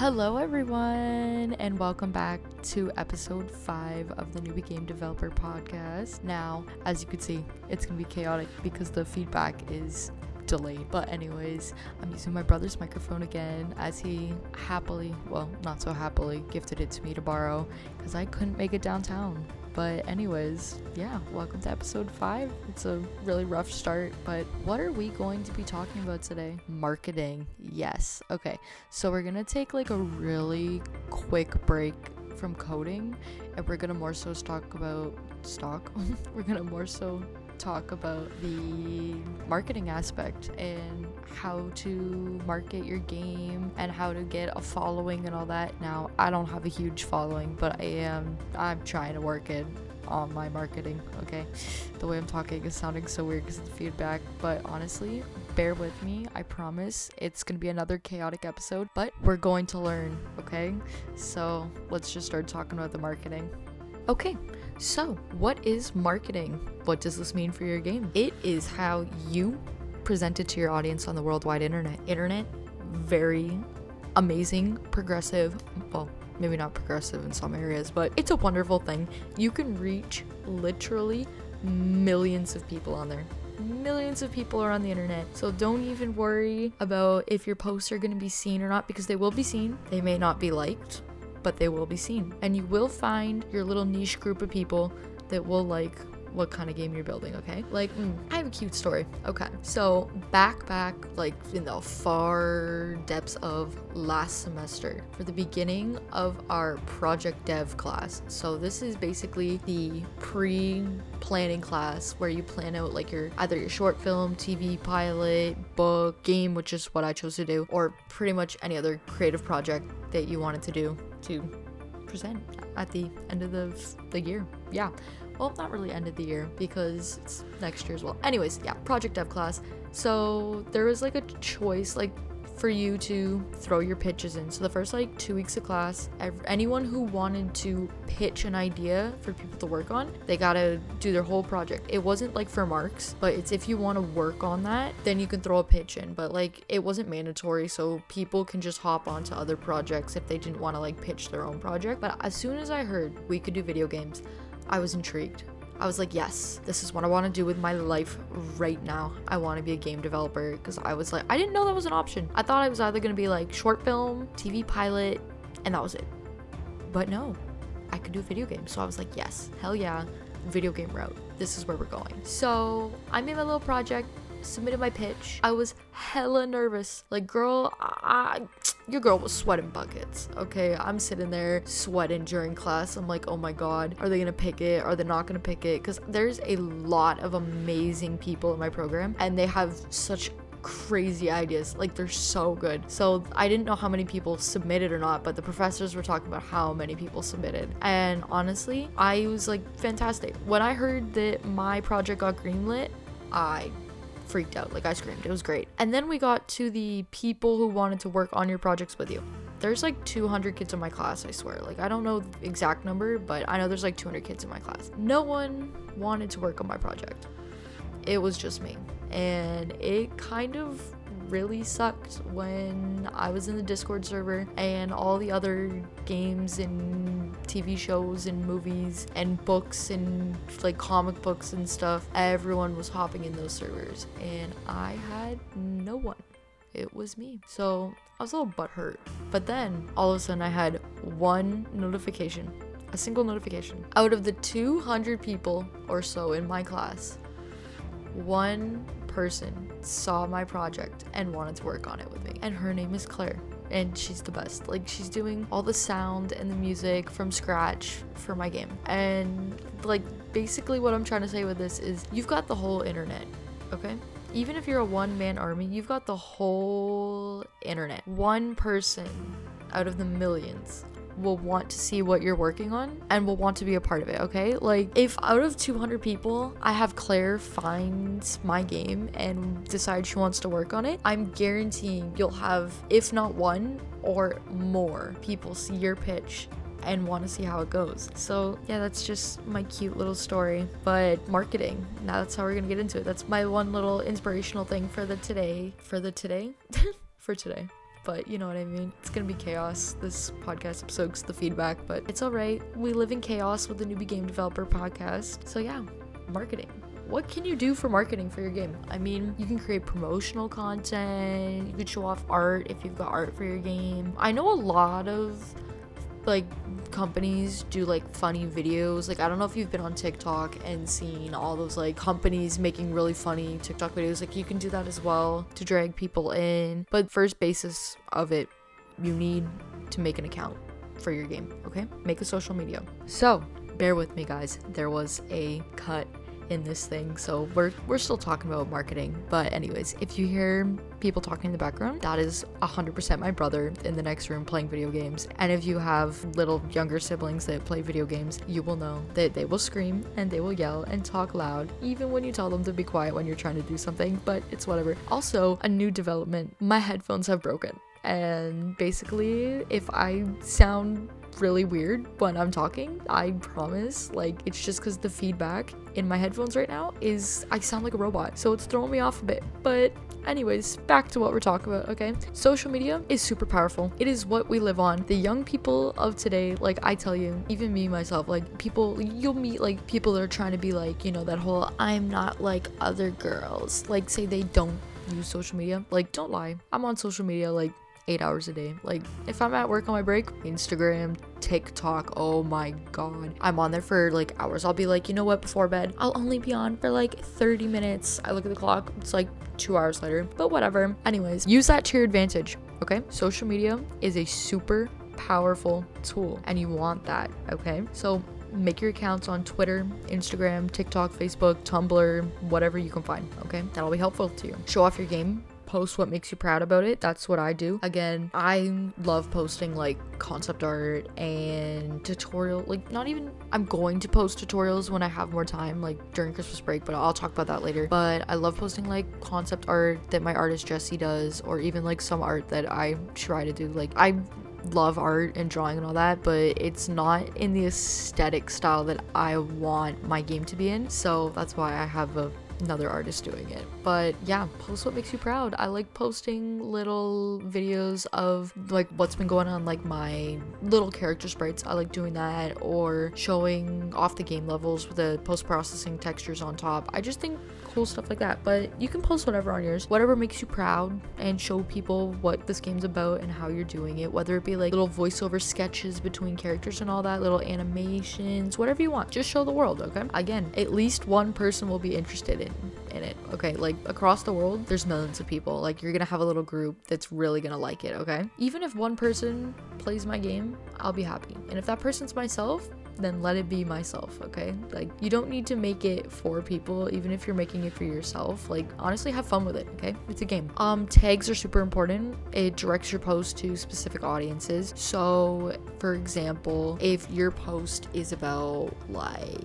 Hello, everyone, and welcome back to episode five of the Newbie Game Developer Podcast. Now, as you can see, it's gonna be chaotic because the feedback is delayed. But, anyways, I'm using my brother's microphone again as he happily, well, not so happily, gifted it to me to borrow because I couldn't make it downtown. But, anyways, yeah, welcome to episode five. It's a really rough start, but what are we going to be talking about today? Marketing. Yes. Okay. So, we're gonna take like a really quick break from coding and we're gonna more so talk about stock. we're gonna more so talk about the marketing aspect and how to market your game and how to get a following and all that. Now, I don't have a huge following, but I am I'm trying to work it on my marketing, okay? The way I'm talking is sounding so weird because of the feedback, but honestly, bear with me. I promise it's to be another chaotic episode, but we're going to learn, okay? So, let's just start talking about the marketing. Okay, so what is marketing? What does this mean for your game? It is how you present it to your audience on the worldwide internet. Internet, very amazing, progressive, well, maybe not progressive in some areas, but it's a wonderful thing. You can reach literally millions of people on there. Millions of people are on the internet. So don't even worry about if your posts are going to be seen or not because they will be seen. They may not be liked, but they will be seen. And you will find your little niche group of people that will like what kind of game you're building, okay? Like, mm, I have a cute story. Okay. So, back, back, like in the far depths of last semester, for the beginning of our project dev class. So, this is basically the pre planning class where you plan out like your either your short film, TV pilot, book, game, which is what I chose to do, or pretty much any other creative project that you wanted to do to present at the end of the, the year. Yeah well, not really end of the year because it's next year as well. Anyways, yeah, project dev class. So there was like a choice, like for you to throw your pitches in. So the first like two weeks of class, anyone who wanted to pitch an idea for people to work on, they gotta do their whole project. It wasn't like for marks, but it's if you want to work on that, then you can throw a pitch in. But like it wasn't mandatory, so people can just hop onto other projects if they didn't want to like pitch their own project. But as soon as I heard we could do video games, I was intrigued. I was like, yes, this is what I want to do with my life right now. I want to be a game developer because I was like, I didn't know that was an option. I thought I was either going to be like short film, TV pilot, and that was it. But no, I could do video games. So I was like, yes, hell yeah, video game route. This is where we're going. So I made my little project submitted my pitch. I was hella nervous. Like, girl, I, your girl was sweating buckets. Okay, I'm sitting there sweating during class. I'm like, oh my god, are they gonna pick it? Are they not gonna pick it? Because there's a lot of amazing people in my program, and they have such crazy ideas. Like they're so good. So I didn't know how many people submitted or not, but the professors were talking about how many people submitted. And honestly, I was like fantastic. When I heard that my project got greenlit, I freaked out. Like I screamed. It was great. And then we got to the people who wanted to work on your projects with you. There's like 200 kids in my class, I swear. Like I don't know the exact number, but I know there's like 200 kids in my class. No one wanted to work on my project. It was just me. And it kind of really sucked when I was in the Discord server and all the other games and TV shows and movies and books and like comic books and stuff, everyone was hopping in those servers and I had no one. It was me. So I was a little butthurt. But then all of a sudden I had one notification, a single notification. Out of the 200 people or so in my class, one person saw my project and wanted to work on it with me. And her name is Claire. And she's the best. Like, she's doing all the sound and the music from scratch for my game. And, like, basically, what I'm trying to say with this is you've got the whole internet, okay? Even if you're a one man army, you've got the whole internet. One person out of the millions will want to see what you're working on and will want to be a part of it, okay? Like, if out of 200 people, I have Claire find my game and decide she wants to work on it, I'm guaranteeing you'll have, if not one or more, people see your pitch and want to see how it goes. So, yeah, that's just my cute little story. But marketing, now that's how we're going to get into it. That's my one little inspirational thing for the today. For the today? for today. But you know what I mean. It's gonna be chaos. This podcast soaks the feedback, but it's all right. We live in chaos with the Newbie Game Developer podcast. So yeah, marketing what can you do for marketing for your game? I mean, you can create promotional content, you could show off art if you've got art for your game. I know a lot of like companies do like funny videos. Like I don't know if you've been on TikTok and seen all those like companies making really funny TikTok videos. Like you can do that as well to drag people in. But first basis of it, you need to make an account for your game, okay? Make a social media. So, bear with me guys. There was a cut in this thing. So we're we're still talking about marketing. But anyways, if you hear people talking in the background, that is 100% my brother in the next room playing video games. And if you have little younger siblings that play video games, you will know that they will scream and they will yell and talk loud even when you tell them to be quiet when you're trying to do something, but it's whatever. Also, a new development. My headphones have broken. And basically, if I sound really weird when I'm talking. I promise. Like, it's just because the feedback in my headphones right now is I sound like a robot. So it's throwing me off a bit. But Anyways, back to what we're talking about, okay? Social media is super powerful. It is what we live on. The young people of today, like I tell you, even me myself, like people, you'll meet like people that are trying to be like, you know, that whole I'm not like other girls. Like, say they don't use social media. Like, don't lie. I'm on social media like eight hours a day. Like, if I'm at work on my break, Instagram, TikTok, oh my god. I'm on there for like hours. I'll be like, you know what, before bed, I'll only be on for like 30 minutes. I look at the clock, it's like two hours later, but whatever. Anyways, use that to your advantage, okay? Social media is a super powerful tool and you want that, okay? So make your accounts on Twitter, Instagram, TikTok, Facebook, Tumblr, whatever you can find, okay? That'll be helpful to you. Show off your game post what makes you proud about it. That's what I do. Again, I love posting like concept art and tutorial. Like, not even, I'm going to post tutorials when I have more time, like during Christmas break, but I'll talk about that later. But I love posting like concept art that my artist Jesse does, or even like some art that I try to do. Like, I love art and drawing and all that, but it's not in the aesthetic style that I want my game to be in. So that's why I have a another artist doing it. But yeah, post what makes you proud. I like posting little videos of like what's been going on, like my little character sprites. I like doing that or showing off the game levels with the post processing textures on top. I just think cool stuff like that. But you can post whatever on yours, whatever makes you proud, and show people what this game's about and how you're doing it. Whether it be like little voiceover sketches between characters and all that, little animations, whatever you want. Just show the world, okay? Again, at least one person will be interested in in it. Okay, like across the world, there's millions of people. Like you're gonna have a little group that's really gonna like it, okay? Even if one person plays my game, I'll be happy. And if that person's myself, then let it be myself, okay? Like, you don't need to make it for people, even if you're making it for yourself. Like, honestly, have fun with it, okay? It's a game. Um, tags are super important. It directs your post to specific audiences. So, for example, if your post is about like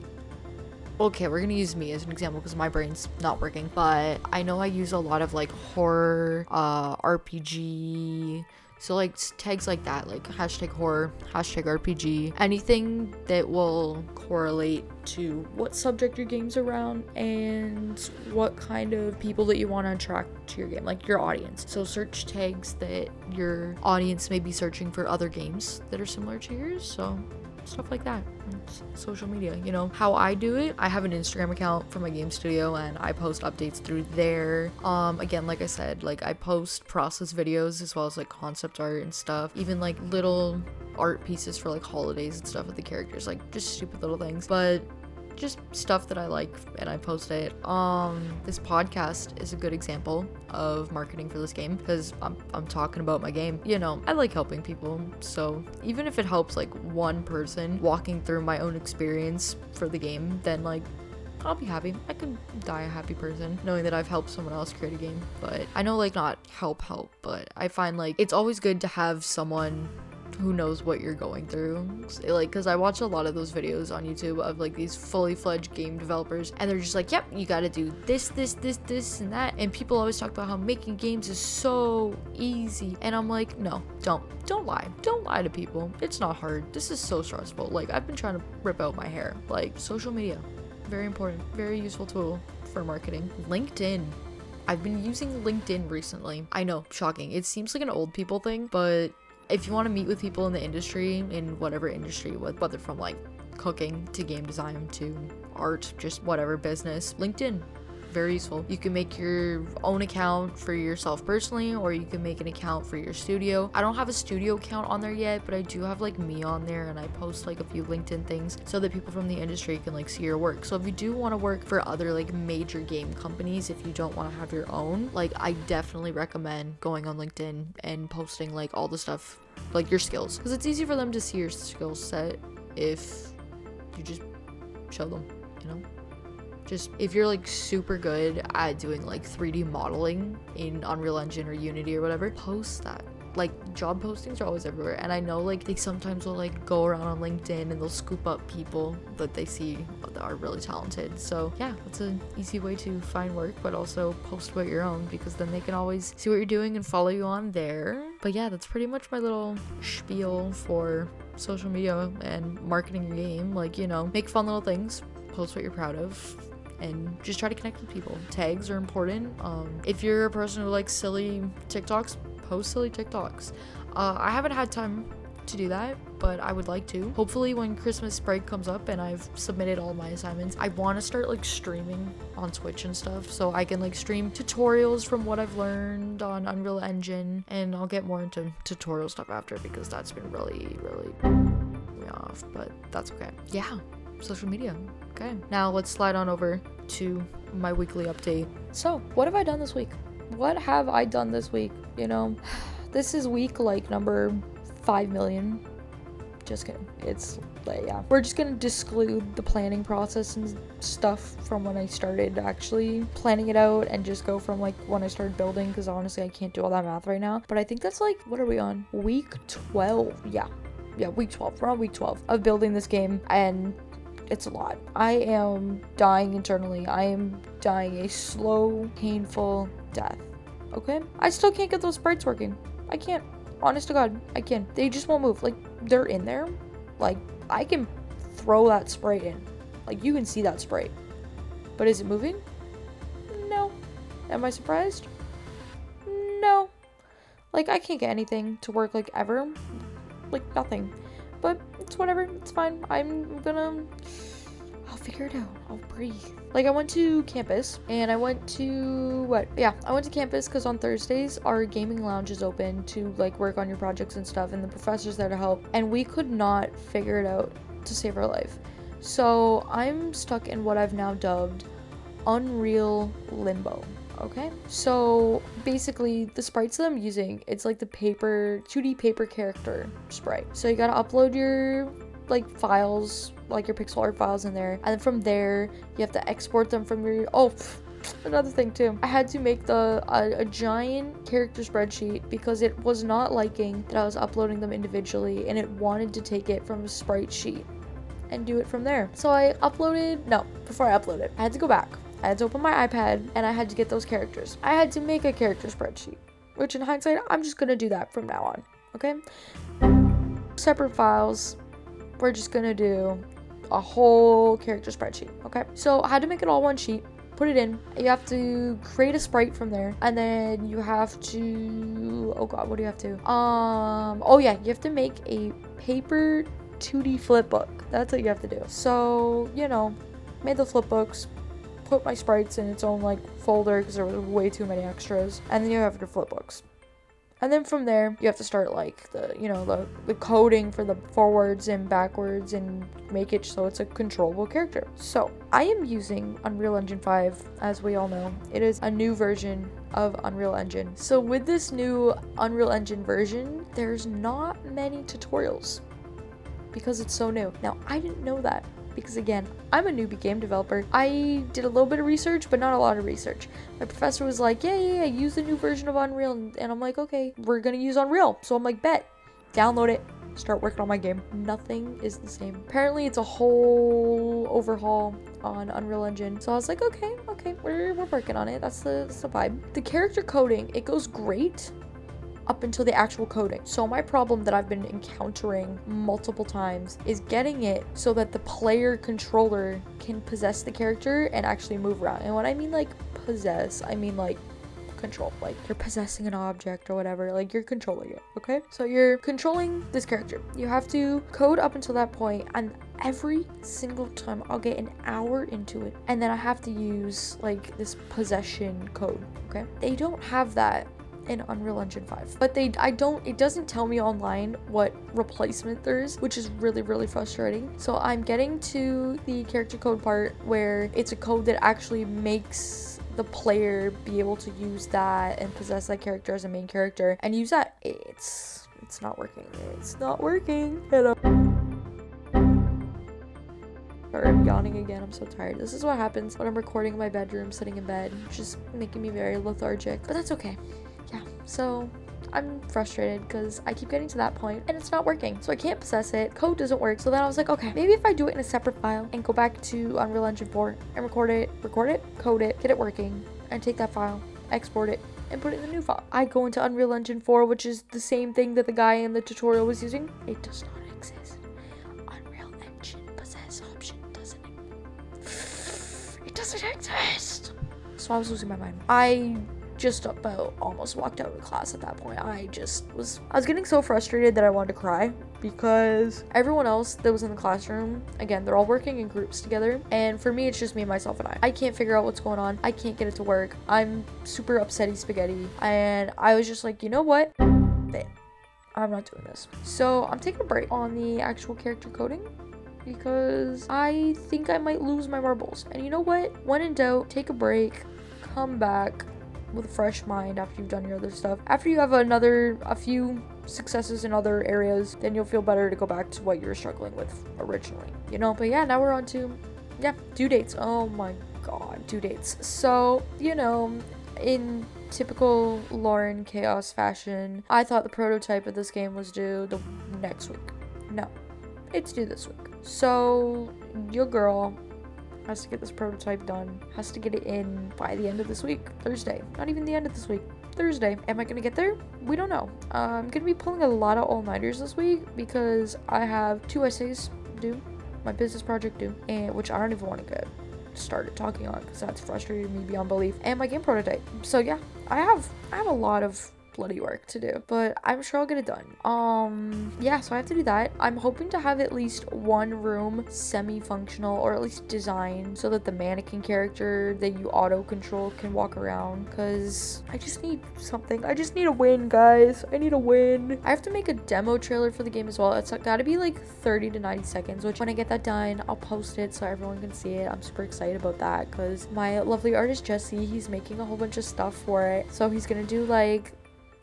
okay, we're gonna use me as an example because my brain's not working. But I know I use a lot of like horror, uh, RPG, so like tags like that, like hashtag horror, hashtag RPG, anything that will correlate to what subject your game's around and what kind of people that you want to attract to your game, like your audience. So search tags that your audience may be searching for other games that are similar to yours. So stuff like that. It's social media, you know. How I do it, I have an Instagram account for my game studio and I post updates through there. Um again, like I said, like I post process videos as well as like concept art and stuff. Even like little art pieces for like holidays and stuff with the characters, like just stupid little things. But just stuff that I like and I post it. Um, this podcast is a good example of marketing for this game because I'm, I'm talking about my game. You know, I like helping people. So even if it helps like one person walking through my own experience for the game, then like I'll be happy. I could die a happy person knowing that I've helped someone else create a game. But I know like not help help, but I find like it's always good to have someone who knows what you're going through like because i watch a lot of those videos on youtube of like these fully fledged game developers and they're just like yep you gotta do this this this this and that and people always talk about how making games is so easy and i'm like no don't don't lie don't lie to people it's not hard this is so stressful like i've been trying to rip out my hair like social media very important very useful tool for marketing linkedin I've been using LinkedIn recently. I know, shocking. It seems like an old people thing, but if you want to meet with people in the industry, in whatever industry, whether from like cooking to game design to art, just whatever business, LinkedIn very useful. You can make your own account for yourself personally, or you can make an account for your studio. I don't have a studio account on there yet, but I do have like me on there and I post like a few LinkedIn things so that people from the industry can like see your work. So if you do want to work for other like major game companies, if you don't want to have your own, like I definitely recommend going on LinkedIn and posting like all the stuff, like your skills, because it's easy for them to see your skill set if you just show them, you know? Just if you're like super good at doing like 3D modeling in Unreal Engine or Unity or whatever, post that. Like job postings are always everywhere, and I know like they sometimes will like go around on LinkedIn and they'll scoop up people that they see that are really talented. So yeah, it's an easy way to find work, but also post about your own because then they can always see what you're doing and follow you on there. But yeah, that's pretty much my little spiel for social media and marketing your game. Like you know, make fun little things, post what you're proud of and just try to connect with people. Tags are important. Um, if you're a person who likes silly TikToks, post silly TikToks. Uh, I haven't had time to do that, but I would like to. Hopefully, when Christmas break comes up and I've submitted all my assignments, I want to start like streaming on Twitch and stuff so I can like stream tutorials from what I've learned on Unreal Engine, and I'll get more into tutorial stuff after because that's been really, really off, but that's okay. Yeah, social media. Okay, now let's slide on over to my weekly update. So, what have I done this week? What have I done this week? You know, this is week like number 5 million. Just kidding. It's, yeah. We're just gonna disclude the planning process and stuff from when I started actually planning it out and just go from like when I started building because honestly, I can't do all that math right now. But I think that's like, what are we on? Week 12. Yeah. Yeah, week 12. We're on week 12 of building this game and it's a lot. I am dying internally. I am dying a slow, painful death. Okay? I still can't get those sprites working. I can't. Honest to God, I can't. They just won't move. Like, they're in there. Like, I can throw that sprite in. Like, you can see that sprite. But is it moving? No. Am I surprised? No. Like, I can't get anything to work, like, ever. Like, nothing. It's whatever. It's fine. I'm gonna. I'll figure it out. I'll breathe. Like I went to campus and I went to what? Yeah, I went to campus because on Thursdays our gaming lounge is open to like work on your projects and stuff, and the professor's there to help. And we could not figure it out to save our life. So I'm stuck in what I've now dubbed Unreal Limbo okay? So basically the sprites that I'm using, it's like the paper, 2D paper character sprite. So you gotta upload your like files, like your pixel art files in there. And then from there, you have to export them from your, oh, another thing too. I had to make the a, a, giant character spreadsheet because it was not liking that I was uploading them individually and it wanted to take it from a sprite sheet and do it from there. So I uploaded, no, before I uploaded, I had to go back I had to open my iPad and I had to get those characters. I had to make a character spreadsheet, which in hindsight, I'm just gonna do that from now on, okay? Separate files, we're just gonna do a whole character spreadsheet, okay? So I had to make it all one sheet, put it in. You have to create a sprite from there, and then you have to. Oh god, what do you have to? Um. Oh yeah, you have to make a paper 2D flip book. That's what you have to do. So you know, made the flip books, put my sprites in its own like folder because there were way too many extras. And then you have your flipbooks. And then from there, you have to start like the, you know, the, the coding for the forwards and backwards and make it so it's a controllable character. So I am using Unreal Engine 5, as we all know. It is a new version of Unreal Engine. So with this new Unreal Engine version, there's not many tutorials because it's so new. Now, I didn't know that because again, I'm a newbie game developer. I did a little bit of research, but not a lot of research. My professor was like, yeah, yeah, yeah, use the new version of Unreal. And I'm like, okay, we're gonna use Unreal. So I'm like, bet, download it, start working on my game. Nothing is the same. Apparently, it's a whole overhaul on Unreal Engine. So I was like, okay, okay, we're, we're working on it. That's the, that's the vibe. The character coding, it goes great up until the actual coding. So my problem that I've been encountering multiple times is getting it so that the player controller can possess the character and actually move around. And when I mean like possess, I mean like control. Like you're possessing an object or whatever. Like you're controlling it. Okay. So you're controlling this character. You have to code up until that point, and every single time I'll get an hour into it, and then I have to use like this possession code. Okay. They don't have that in Unreal Engine 5. But they I don't it doesn't tell me online what replacement there is, which is really really frustrating. So I'm getting to the character code part where it's a code that actually makes the player be able to use that and possess that character as a main character and use that it's it's not working. It's not working. Hello. Sorry, I'm yawning again. I'm so tired. This is what happens when I'm recording in my bedroom, sitting in bed, just making me very lethargic. But that's okay yeah, so I'm frustrated because I keep getting to that point and it's not working. So I can't possess it. Code doesn't work. So then I was like, okay, maybe if I do it in a separate file and go back to Unreal Engine 4 and record it, record it, code it, get it working, and take that file, export it, and put it in the new file. I go into Unreal Engine 4, which is the same thing that the guy in the tutorial was using. It does not exist. Unreal Engine possess option doesn't. It doesn't exist. So I was losing my mind. I just about almost walked out of class at that point. I just was I was getting so frustrated that I wanted to cry because everyone else that was in the classroom, again, they're all working in groups together. And for me, it's just me, myself, and I. I can't figure out what's going on. I can't get it to work. I'm super upsetty spaghetti. And I was just like, you know what? I'm not doing this. So I'm taking a break on the actual character coding because I think I might lose my marbles. And you know what? When in doubt, take a break, come back, with a fresh mind after you've done your other stuff. After you have another, a few successes in other areas, then you'll feel better to go back to what you were struggling with originally, you know? But yeah, now we're on to, yeah, due dates. Oh my god, due dates. So, you know, in typical Lauren Chaos fashion, I thought the prototype of this game was due the next week. No, it's due this week. So, your girl has to get this prototype done, has to get it in by the end of this week, Thursday. Not even the end of this week, Thursday. Am I gonna get there? We don't know. Uh, I'm gonna be pulling a lot of all-nighters this week because I have two essays due, my business project due, and which I don't even want to get started talking on because that's frustrated me beyond belief, and my game prototype. So yeah, I have I have a lot of bloody work to do, but I'm sure I'll get it done. Um, yeah, so I have to do that. I'm hoping to have at least one room semi-functional or at least designed so that the mannequin character that you auto control can walk around because I just need something. I just need a win, guys. I need a win. I have to make a demo trailer for the game as well. It's gotta be like 30 to 90 seconds, which when I get that done, I'll post it so everyone can see it. I'm super excited about that because my lovely artist Jesse, he's making a whole bunch of stuff for it. So he's gonna do like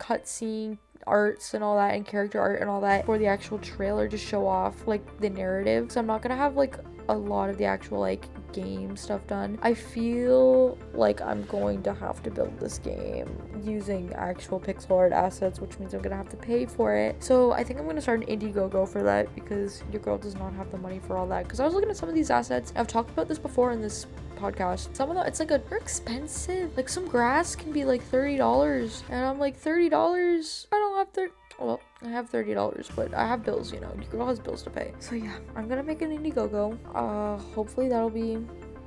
cutscene arts and all that and character art and all that for the actual trailer to show off like the narrative. So I'm not gonna have like a lot of the actual like game stuff done. I feel like I'm going to have to build this game using actual pixel art assets, which means I'm gonna have to pay for it. So I think I'm gonna start an Indiegogo for that because your girl does not have the money for all that. Because I was looking at some of these assets. I've talked about this before in this podcast. Some of them, it's like a, they're expensive. Like some grass can be like $30. And I'm like, $30? I don't have 30 well, I have thirty dollars, but I have bills. You know, your girl has bills to pay. So yeah, I'm gonna make an Indiegogo. Uh, hopefully that'll be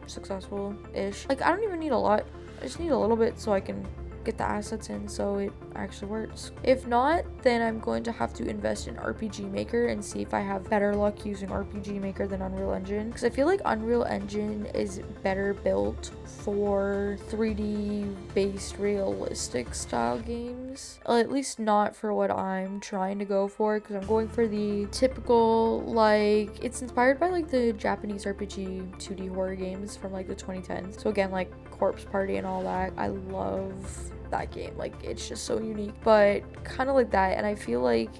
successful-ish. Like I don't even need a lot. I just need a little bit so I can get the assets in so it actually works. If not, then I'm going to have to invest in RPG Maker and see if I have better luck using RPG Maker than Unreal Engine. Because I feel like Unreal Engine is better built for 3D based realistic style games. At least not for what I'm trying to go for because I'm going for the typical, like, it's inspired by like the Japanese RPG 2D horror games from like the 2010s. So again, like Corpse Party and all that. I love that game. Like it's just so unique, but kind of like that. And I feel like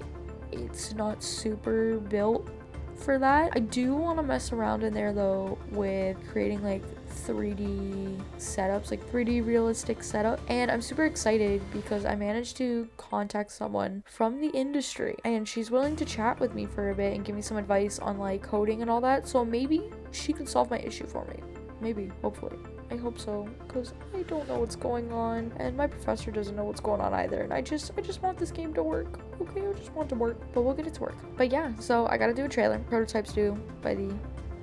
it's not super built for that. I do want to mess around in there though with creating like 3D setups, like 3D realistic setup. And I'm super excited because I managed to contact someone from the industry and she's willing to chat with me for a bit and give me some advice on like coding and all that. So maybe she can solve my issue for me. Maybe, hopefully. I hope so, because I don't know what's going on, and my professor doesn't know what's going on either, and I just, I just want this game to work, okay? I just want it to work, but we'll get it to work. But yeah, so I gotta do a trailer. Prototypes due by the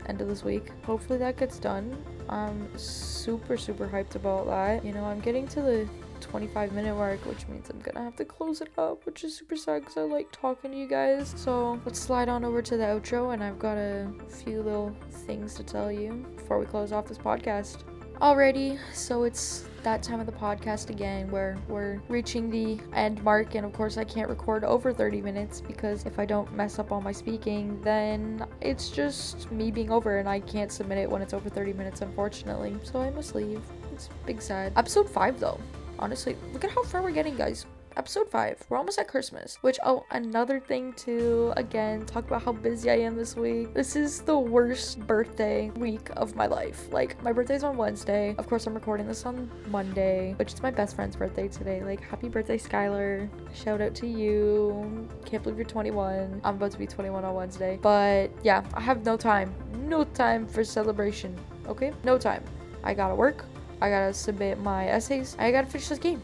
end of this week. Hopefully that gets done. I'm super, super hyped about that. You know, I'm getting to the 25 minute mark, which means I'm gonna have to close it up, which is super sad because I like talking to you guys. So let's slide on over to the outro, and I've got a few little things to tell you before we close off this podcast. Alrighty, so it's that time of the podcast again where we're reaching the end mark and of course I can't record over 30 minutes because if I don't mess up on my speaking then it's just me being over and I can't submit it when it's over 30 minutes unfortunately so I must leave it's big sad episode 5 though honestly look at how far we're getting guys. Episode 5 we're almost at christmas which oh another thing to again talk about how busy i am this week. This is the worst birthday week of my life. Like my birthday's on wednesday. Of course i'm recording this on monday which is my best friend's birthday today. Like happy birthday skylar. Shout out to you. Can't believe you're 21 i'm about to be 21 on wednesday. But yeah i have no time. No time for celebration okay? No time. I gotta work i gotta submit my essays. I gotta finish this game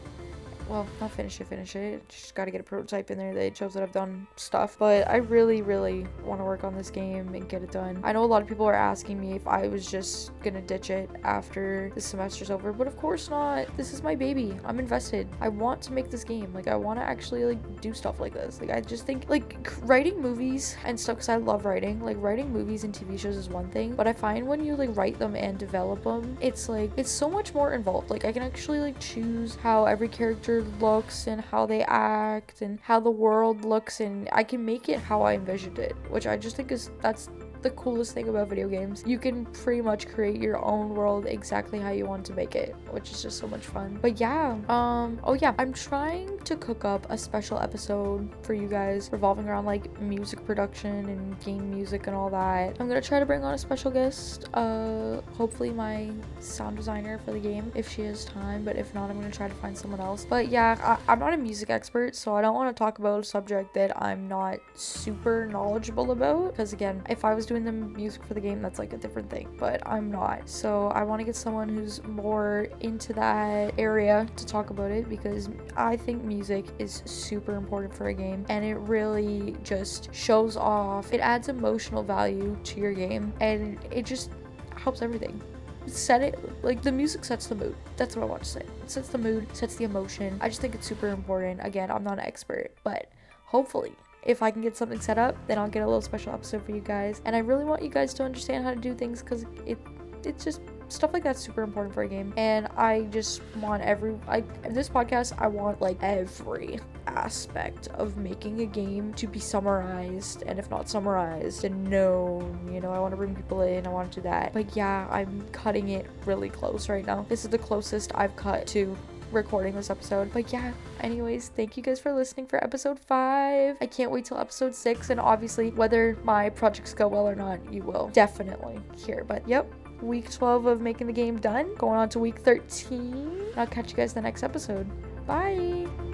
well, not finish it, finish it. Just gotta get a prototype in there that shows that I've done stuff. But I really, really want to work on this game and get it done. I know a lot of people are asking me if I was just gonna ditch it after the semester's over, but of course not. This is my baby. I'm invested. I want to make this game. Like, I want to actually like do stuff like this. Like, I just think like writing movies and stuff because I love writing. Like, writing movies and TV shows is one thing, but I find when you like write them and develop them, it's like it's so much more involved. Like, I can actually like choose how every character looks and how they act and how the world looks and I can make it how I envisioned it, which I just think is that's the coolest thing about video games. You can pretty much create your own world exactly how you want to make it, which is just so much fun. But yeah, um, oh yeah, I'm trying to cook up a special episode for you guys revolving around like music production and game music and all that. I'm gonna try to bring on a special guest, uh, hopefully my sound designer for the game if she has time, but if not, I'm gonna try to find someone else. But yeah, I- I'm not a music expert, so I don't want to talk about a subject that I'm not super knowledgeable about because again, if I was doing the music for the game, that's like a different thing, but I'm not. So I want to get someone who's more into that area to talk about it because I think music is super important for a game and it really just shows off, it adds emotional value to your game and it just helps everything. Set it like the music sets the mood. That's what i want to say. It sets the mood sets the emotion. I just think it's super important. Again i'm not an expert but hopefully if I can get something set up, then I'll get a little special episode for you guys. And I really want you guys to understand how to do things because it it's just stuff like that's super important for a game. And I just want every like this podcast I want like every aspect of making a game to be summarized and if not summarized and known you know i want to bring people in i want to do that but yeah i'm cutting it really close right now this is the closest i've cut to recording this episode. But yeah, anyways, thank you guys for listening for episode five. I can't wait till episode six, and obviously, whether my projects go well or not, you will definitely hear. But yep, week 12 of making the game done, going on to week 13. I'll catch you guys the next episode. Bye.